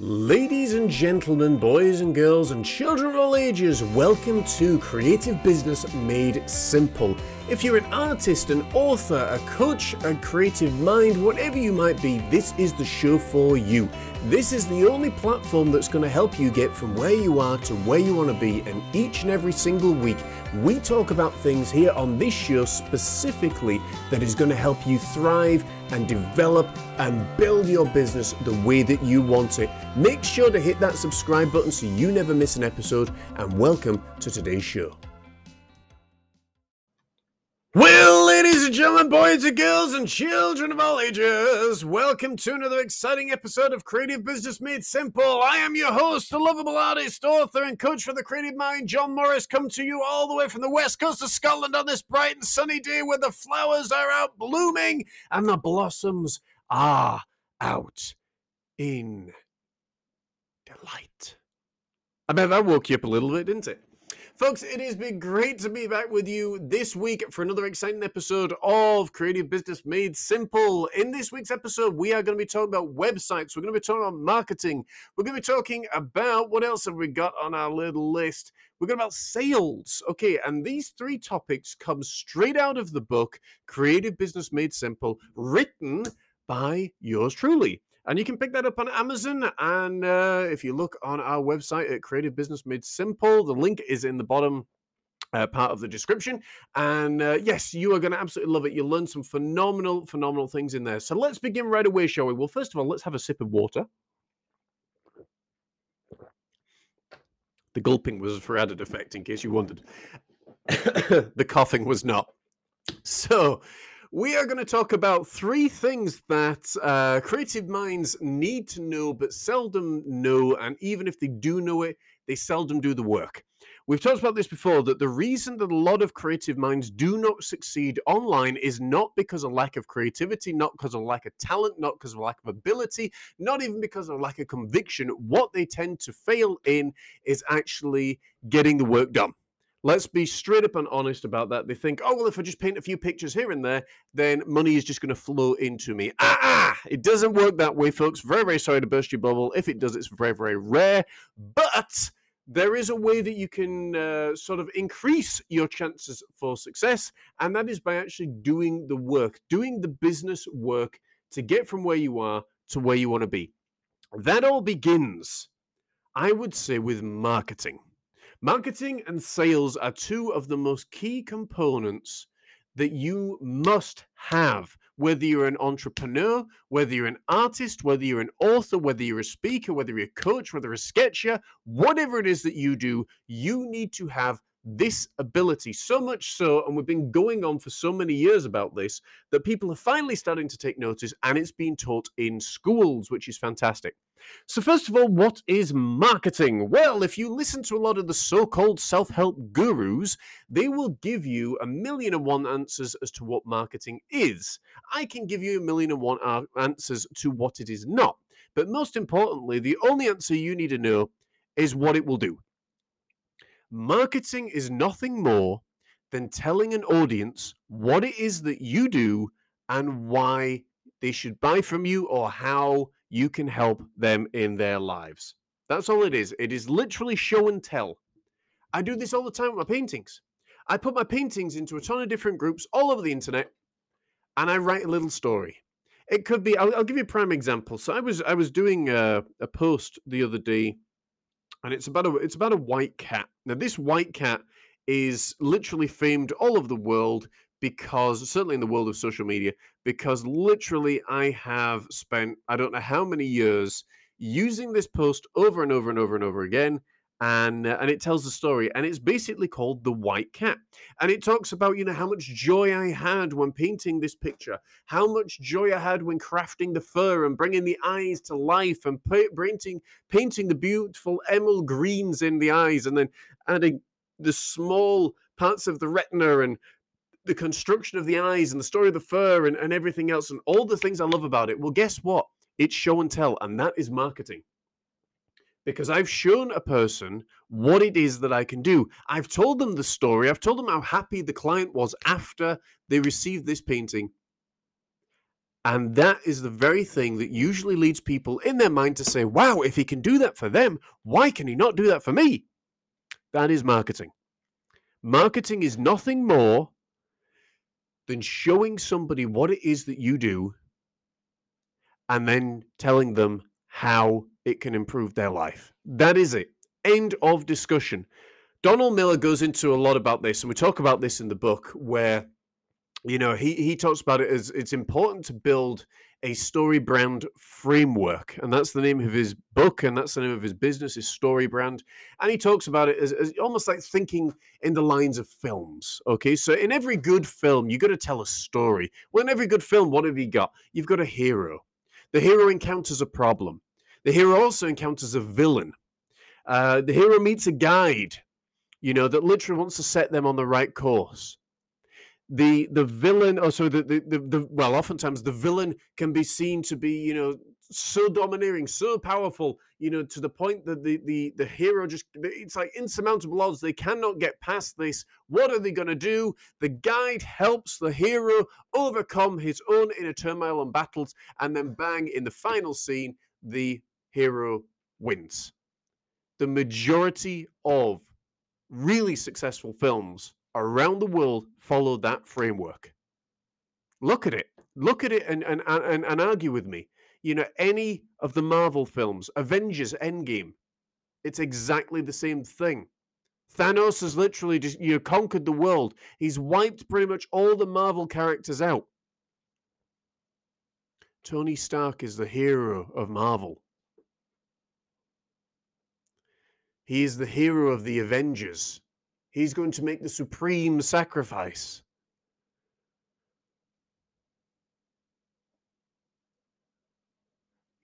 Ladies and gentlemen, boys and girls, and children of all ages, welcome to Creative Business Made Simple. If you're an artist, an author, a coach, a creative mind, whatever you might be, this is the show for you. This is the only platform that's going to help you get from where you are to where you want to be, and each and every single week, we talk about things here on this show specifically that is going to help you thrive and develop and build your business the way that you want it. Make sure to hit that subscribe button so you never miss an episode, and welcome to today's show. Ladies and gentlemen, boys and girls, and children of all ages, welcome to another exciting episode of Creative Business Made Simple. I am your host, the lovable artist, author, and coach for the creative mind, John Morris, come to you all the way from the west coast of Scotland on this bright and sunny day where the flowers are out blooming and the blossoms are out in delight. I bet that woke you up a little bit, didn't it? Folks, it has been great to be back with you this week for another exciting episode of Creative Business Made Simple. In this week's episode, we are going to be talking about websites. We're going to be talking about marketing. We're going to be talking about what else have we got on our little list? We're going about sales. Okay, and these three topics come straight out of the book Creative Business Made Simple, written by yours truly. And you can pick that up on Amazon. And uh, if you look on our website at Creative Business Made Simple, the link is in the bottom uh, part of the description. And uh, yes, you are going to absolutely love it. You'll learn some phenomenal, phenomenal things in there. So let's begin right away, shall we? Well, first of all, let's have a sip of water. The gulping was for added effect, in case you wondered. the coughing was not. So, we are going to talk about three things that uh, creative minds need to know but seldom know. And even if they do know it, they seldom do the work. We've talked about this before that the reason that a lot of creative minds do not succeed online is not because of lack of creativity, not because of lack of talent, not because of lack of ability, not even because of lack of conviction. What they tend to fail in is actually getting the work done. Let's be straight up and honest about that. They think, oh, well, if I just paint a few pictures here and there, then money is just going to flow into me. Ah, ah, it doesn't work that way, folks. Very, very sorry to burst your bubble. If it does, it's very, very rare. But there is a way that you can uh, sort of increase your chances for success, and that is by actually doing the work, doing the business work to get from where you are to where you want to be. That all begins, I would say, with marketing. Marketing and sales are two of the most key components that you must have, whether you're an entrepreneur, whether you're an artist, whether you're an author, whether you're a speaker, whether you're a coach, whether you're a sketcher, whatever it is that you do, you need to have this ability so much so and we've been going on for so many years about this that people are finally starting to take notice and it's being taught in schools which is fantastic. So first of all what is marketing? Well if you listen to a lot of the so-called self-help gurus they will give you a million and one answers as to what marketing is. I can give you a million and one uh, answers to what it is not. But most importantly the only answer you need to know is what it will do Marketing is nothing more than telling an audience what it is that you do and why they should buy from you or how you can help them in their lives. That's all it is. It is literally show and tell. I do this all the time with my paintings. I put my paintings into a ton of different groups all over the internet and I write a little story. It could be, I'll, I'll give you a prime example. So I was I was doing a, a post the other day and it's about a it's about a white cat. Now, this white cat is literally famed all over the world because certainly in the world of social media because literally I have spent I don't know how many years using this post over and over and over and over again and uh, and it tells the story and it's basically called the white cat and it talks about you know how much joy i had when painting this picture how much joy i had when crafting the fur and bringing the eyes to life and painting painting the beautiful emerald greens in the eyes and then adding the small parts of the retina and the construction of the eyes and the story of the fur and, and everything else and all the things i love about it. Well guess what? It's show and tell and that is marketing because I've shown a person what it is that I can do. I've told them the story, I've told them how happy the client was after they received this painting. And that is the very thing that usually leads people in their mind to say, wow, if he can do that for them, why can he not do that for me? That is marketing. Marketing is nothing more than showing somebody what it is that you do and then telling them how it can improve their life. That is it. End of discussion. Donald Miller goes into a lot about this, and we talk about this in the book where you know he he talks about it as it's important to build a StoryBrand framework and that's the name of his book and that's the name of his business his StoryBrand and he talks about it as, as almost like thinking in the lines of films okay so in every good film you got to tell a story well in every good film what have you got you've got a hero the hero encounters a problem the hero also encounters a villain. Uh, the hero meets a guide you know that literally wants to set them on the right course. The the villain oh so the, the the, the well oftentimes the villain can be seen to be you know so domineering so powerful you know to the point that the the the hero just it's like insurmountable odds they cannot get past this. What are they going to do? The guide helps the hero overcome his own inner turmoil and battles and then bang in the final scene the hero wins the majority of really successful films around the world follow that framework. Look at it. Look at it and, and, and, and argue with me. You know, any of the Marvel films, Avengers Endgame, it's exactly the same thing. Thanos has literally just you know, conquered the world. He's wiped pretty much all the Marvel characters out. Tony Stark is the hero of Marvel. He is the hero of the Avengers. He's going to make the supreme sacrifice.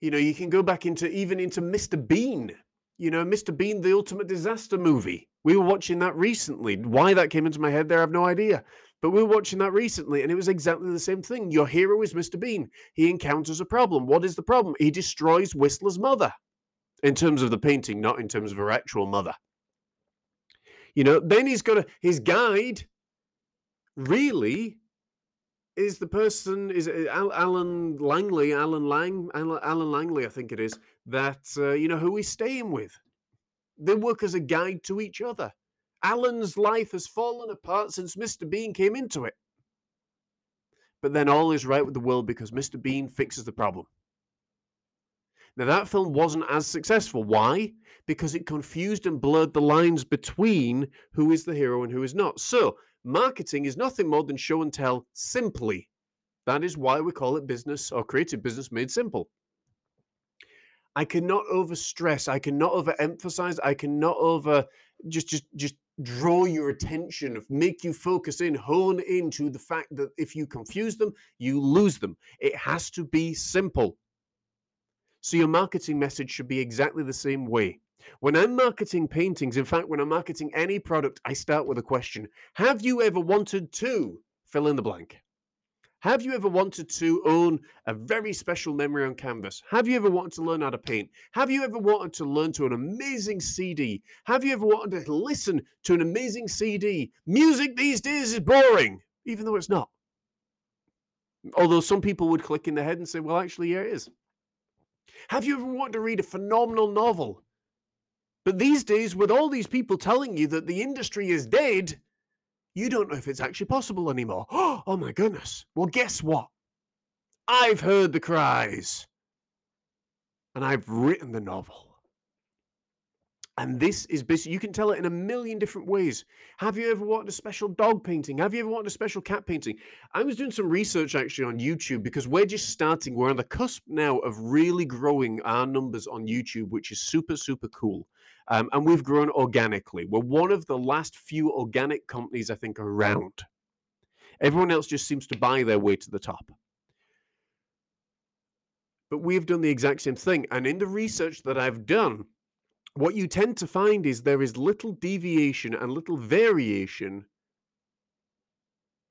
You know, you can go back into even into Mr. Bean. You know, Mr. Bean, the ultimate disaster movie. We were watching that recently. Why that came into my head there, I have no idea. But we were watching that recently, and it was exactly the same thing. Your hero is Mr. Bean. He encounters a problem. What is the problem? He destroys Whistler's mother, in terms of the painting, not in terms of her actual mother. You know, then he's got a, his guide really is the person is Alan Langley, Alan Lang, Alan Langley, I think it is that uh, you know who he's staying with. They work as a guide to each other. Alan's life has fallen apart since Mr. Bean came into it. But then all is right with the world because Mr. Bean fixes the problem. Now, that film wasn't as successful. Why? Because it confused and blurred the lines between who is the hero and who is not. So, marketing is nothing more than show and tell simply. That is why we call it business or creative business made simple. I cannot overstress, I cannot overemphasize, I cannot over just just just draw your attention, make you focus in, hone into the fact that if you confuse them, you lose them. It has to be simple. So your marketing message should be exactly the same way. When I'm marketing paintings, in fact, when I'm marketing any product, I start with a question Have you ever wanted to fill in the blank? Have you ever wanted to own a very special memory on canvas? Have you ever wanted to learn how to paint? Have you ever wanted to learn to an amazing CD? Have you ever wanted to listen to an amazing CD? Music these days is boring, even though it's not. Although some people would click in their head and say, well, actually, yeah, it is. Have you ever wanted to read a phenomenal novel? But these days, with all these people telling you that the industry is dead, you don't know if it's actually possible anymore. Oh my goodness. Well, guess what? I've heard the cries. And I've written the novel. And this is basically, you can tell it in a million different ways. Have you ever wanted a special dog painting? Have you ever wanted a special cat painting? I was doing some research actually on YouTube because we're just starting. We're on the cusp now of really growing our numbers on YouTube, which is super, super cool. Um, and we've grown organically. We're one of the last few organic companies, I think, around. Everyone else just seems to buy their way to the top. But we've done the exact same thing. And in the research that I've done, what you tend to find is there is little deviation and little variation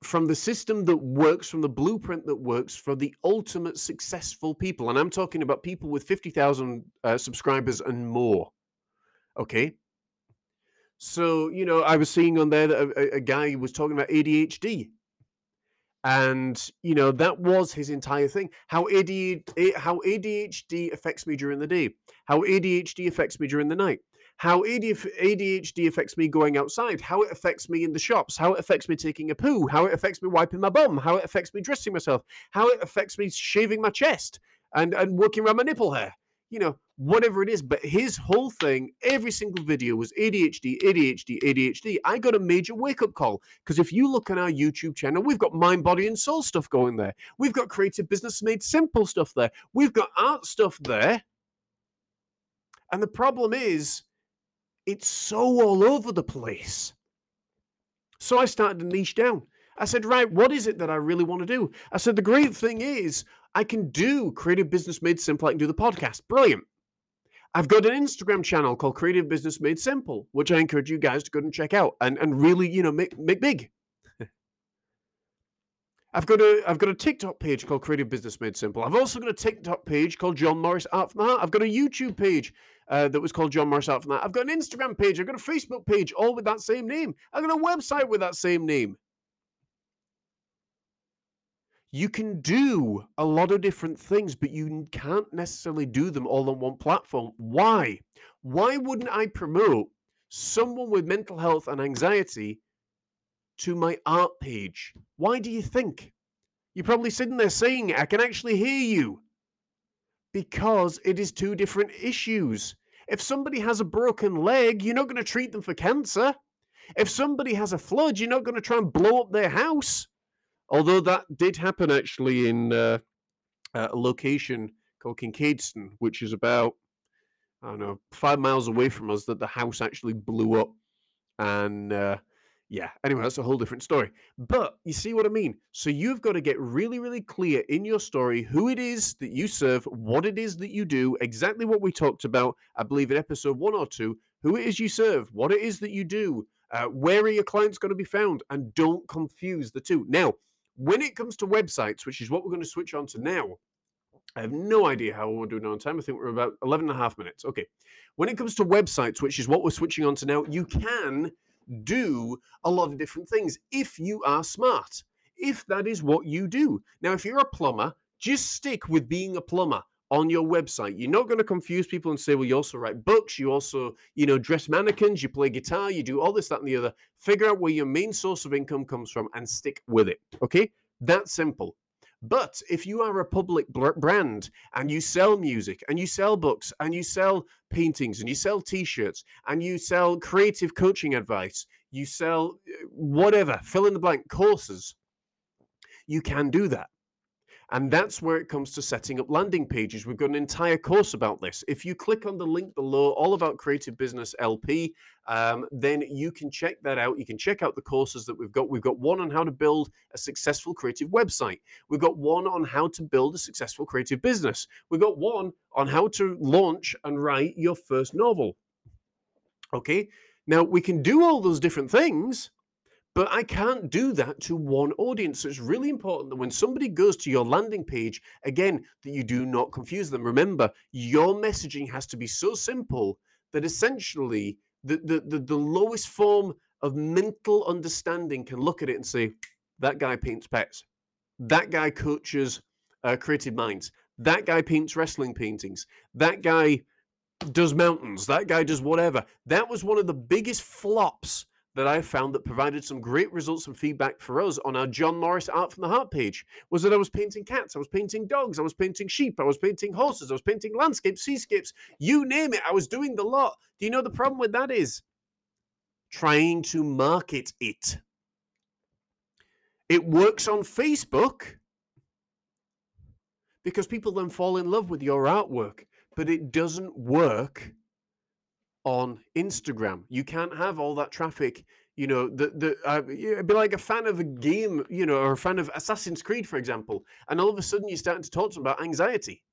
from the system that works, from the blueprint that works for the ultimate successful people. And I'm talking about people with 50,000 uh, subscribers and more. Okay. So, you know, I was seeing on there that a, a guy was talking about ADHD. And you know that was his entire thing. How ADHD, how ADHD affects me during the day. How ADHD affects me during the night. How ADHD affects me going outside. How it affects me in the shops. How it affects me taking a poo. How it affects me wiping my bum. How it affects me dressing myself. How it affects me shaving my chest and and working around my nipple hair you know, whatever it is. But his whole thing, every single video was ADHD, ADHD, ADHD. I got a major wake up call because if you look on our YouTube channel, we've got mind, body, and soul stuff going there. We've got creative business made simple stuff there. We've got art stuff there. And the problem is, it's so all over the place. So I started to niche down. I said, right, what is it that I really want to do? I said, the great thing is, I can do Creative Business Made Simple. I can do the podcast. Brilliant. I've got an Instagram channel called Creative Business Made Simple, which I encourage you guys to go and check out and, and really, you know, make, make big. I've got a I've got a TikTok page called Creative Business Made Simple. I've also got a TikTok page called John Morris Art from the Heart. I've got a YouTube page uh, that was called John Morris Art from the Heart. I've got an Instagram page. I've got a Facebook page, all with that same name. I've got a website with that same name you can do a lot of different things, but you can't necessarily do them all on one platform. Why? Why wouldn't I promote someone with mental health and anxiety to my art page? Why do you think? You're probably sitting there saying, I can actually hear you. Because it is two different issues. If somebody has a broken leg, you're not going to treat them for cancer. If somebody has a flood, you're not going to try and blow up their house. Although that did happen actually in uh, a location called Kincaidston, which is about, I don't know, five miles away from us, that the house actually blew up. And uh, yeah, anyway, that's a whole different story. But you see what I mean? So you've got to get really, really clear in your story who it is that you serve, what it is that you do, exactly what we talked about, I believe, in episode one or two, who it is you serve, what it is that you do, uh, where are your clients going to be found, and don't confuse the two. Now, when it comes to websites, which is what we're going to switch on to now, I have no idea how we're doing on time. I think we're about 11 and a half minutes. Okay. When it comes to websites, which is what we're switching on to now, you can do a lot of different things if you are smart, if that is what you do. Now, if you're a plumber, just stick with being a plumber on your website. You're not going to confuse people and say, well, you also write books, you also, you know, dress mannequins, you play guitar, you do all this, that, and the other. Figure out where your main source of income comes from and stick with it. Okay? That's simple. But if you are a public brand and you sell music and you sell books and you sell paintings and you sell t shirts and you sell creative coaching advice, you sell uh, whatever, fill in the blank courses, you can do that. And that's where it comes to setting up landing pages. We've got an entire course about this. If you click on the link below, all about Creative Business LP, um, then you can check that out. You can check out the courses that we've got. We've got one on how to build a successful creative website. We've got one on how to build a successful creative business. We've got one on how to launch and write your first novel. Okay. Now, we can do all those different things but I can't do that to one audience. So it's really important that when somebody goes to your landing page, again, that you do not confuse them. Remember, your messaging has to be so simple that essentially the, the, the, the lowest form of mental understanding can look at it and say, that guy paints pets. That guy coaches uh, creative minds. That guy paints wrestling paintings. That guy does mountains. That guy does whatever. That was one of the biggest flops that I found that provided some great results and feedback for us on our John Morris Art from the Heart page was that I was painting cats, I was painting dogs, I was painting sheep, I was painting horses, I was painting landscapes, seascapes, you name it, I was doing the lot. Do you know the problem with that is? Trying to market it. It works on Facebook because people then fall in love with your artwork, but it doesn't work on Instagram. You can't have all that traffic. You know, the the uh, it'd be like a fan of a game, you know, or a fan of Assassin's Creed, for example, and all of a sudden you're starting to talk about anxiety.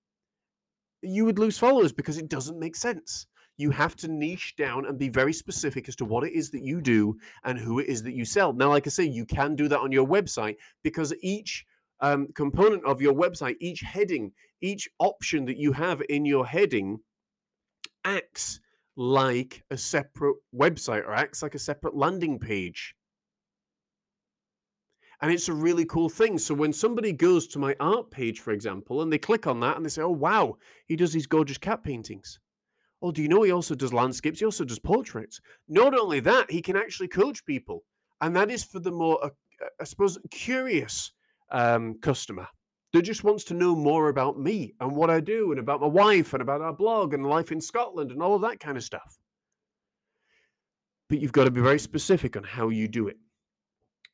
You would lose followers because it doesn't make sense. You have to niche down and be very specific as to what it is that you do and who it is that you sell. Now, like I say, you can do that on your website because each um, component of your website, each heading, each option that you have in your heading acts like a separate website or acts like a separate landing page. And it's a really cool thing. So when somebody goes to my art page, for example, and they click on that and they say, oh, wow, he does these gorgeous cat paintings. Oh, do you know he also does landscapes? He also does portraits. Not only that, he can actually coach people. And that is for the more, uh, uh I suppose, curious um, customer that just wants to know more about me and what I do and about my wife and about our blog and life in Scotland and all of that kind of stuff. But you've got to be very specific on how you do it.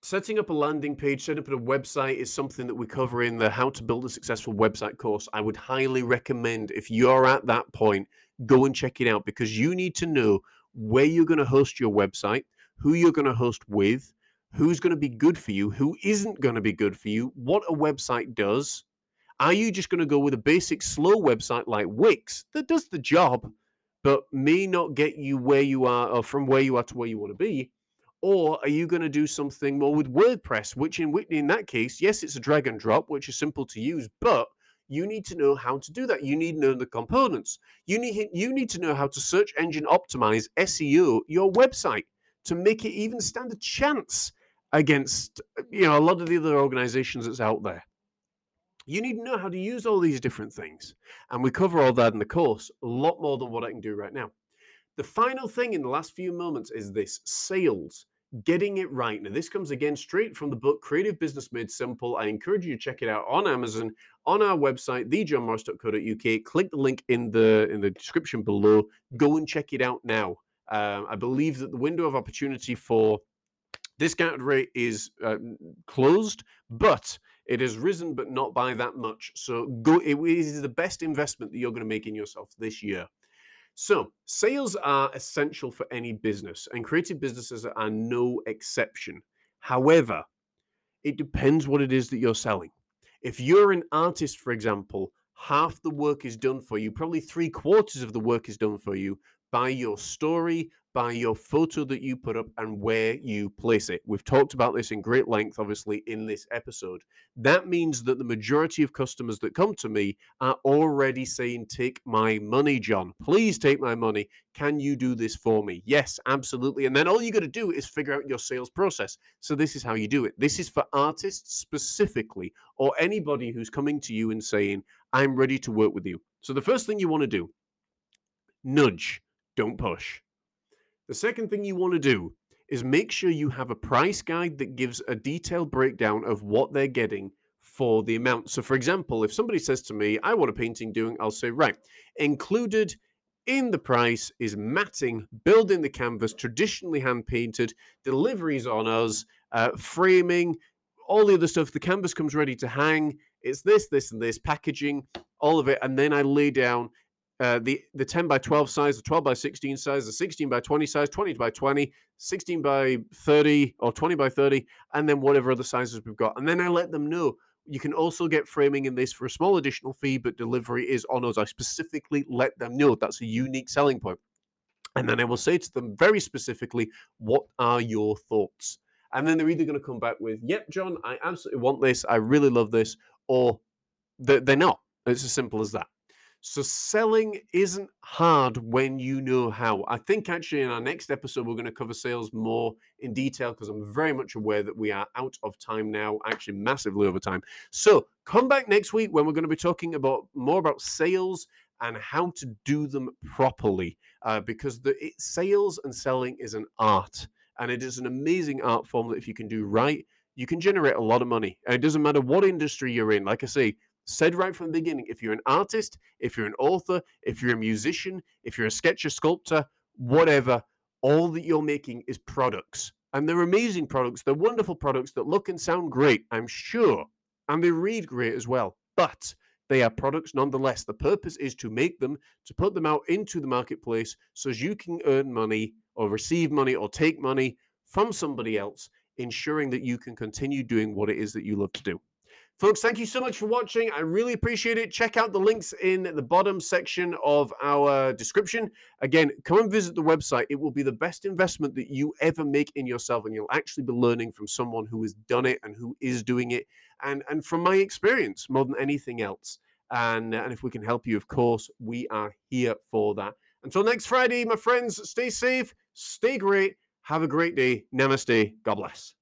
Setting up a landing page, setting up a website is something that we cover in the How to Build a Successful Website course. I would highly recommend if you're at that point, go and check it out because you need to know where you're going to host your website, who you're going to host with, who's going to be good for you, who isn't going to be good for you, what a website does. Are you just going to go with a basic slow website like Wix that does the job, but may not get you where you are or from where you are to where you want to be? Or are you going to do something more with WordPress, which in Whitney, in that case, yes, it's a drag and drop, which is simple to use, but you need to know how to do that. You need to know the components. You need you need to know how to search engine optimize SEO your website to make it even stand a chance against you know a lot of the other organizations that's out there. You need to know how to use all these different things. And we cover all that in the course, a lot more than what I can do right now. The final thing in the last few moments is this sales, getting it right. Now, this comes again straight from the book Creative Business Made Simple. I encourage you to check it out on Amazon, on our website, thejohnmorris.co.uk. Click the link in the in the description below. Go and check it out now. Um, I believe that the window of opportunity for Discounted rate is uh, closed, but it has risen, but not by that much. So go. It is the best investment that you're going to make in yourself this year. So sales are essential for any business, and creative businesses are no exception. However, it depends what it is that you're selling. If you're an artist, for example, half the work is done for you, probably three quarters of the work is done for you by your story, by your photo that you put up and where you place it. We've talked about this in great length, obviously, in this episode. That means that the majority of customers that come to me are already saying, Take my money, John. Please take my money. Can you do this for me? Yes, absolutely. And then all you got to do is figure out your sales process. So, this is how you do it. This is for artists specifically, or anybody who's coming to you and saying, I'm ready to work with you. So, the first thing you want to do, nudge, don't push. The second thing you want to do is make sure you have a price guide that gives a detailed breakdown of what they're getting for the amount. So, for example, if somebody says to me, I want a painting doing, I'll say, right, included in the price is matting, building the canvas, traditionally hand painted, deliveries on us, uh, framing, all the other stuff. The canvas comes ready to hang. It's this, this, and this, packaging, all of it. And then I lay down uh, the the 10 by 12 size, the 12 by 16 size, the 16 by 20 size, 20 by 20, 16 by 30, or 20 by 30, and then whatever other sizes we've got. And then I let them know you can also get framing in this for a small additional fee, but delivery is on us. I specifically let them know that's a unique selling point. And then I will say to them very specifically, what are your thoughts? And then they're either going to come back with, yep, John, I absolutely want this. I really love this. Or they're not. It's as simple as that. So selling isn't hard when you know how. I think actually in our next episode we're going to cover sales more in detail because I'm very much aware that we are out of time now, actually massively over time. So come back next week when we're going to be talking about more about sales and how to do them properly uh, because the it, sales and selling is an art and it is an amazing art form that if you can do right you can generate a lot of money and it doesn't matter what industry you're in like i say said right from the beginning if you're an artist, if you're an author, if you're a musician, if you're a sketcher, sculptor, whatever, all that you're making is products. And they're amazing products. They're wonderful products that look and sound great, I'm sure. And they read great as well. But they are products nonetheless. The purpose is to make them, to put them out into the marketplace so as you can earn money or receive money or take money from somebody else, ensuring that you can continue doing what it is that you love to do. Folks, thank you so much for watching. I really appreciate it. Check out the links in the bottom section of our description. Again, come and visit the website. It will be the best investment that you ever make in yourself, and you'll actually be learning from someone who has done it and who is doing it, and, and from my experience more than anything else. And, and if we can help you, of course, we are here for that. Until next Friday, my friends, stay safe, stay great, have a great day. Namaste. God bless.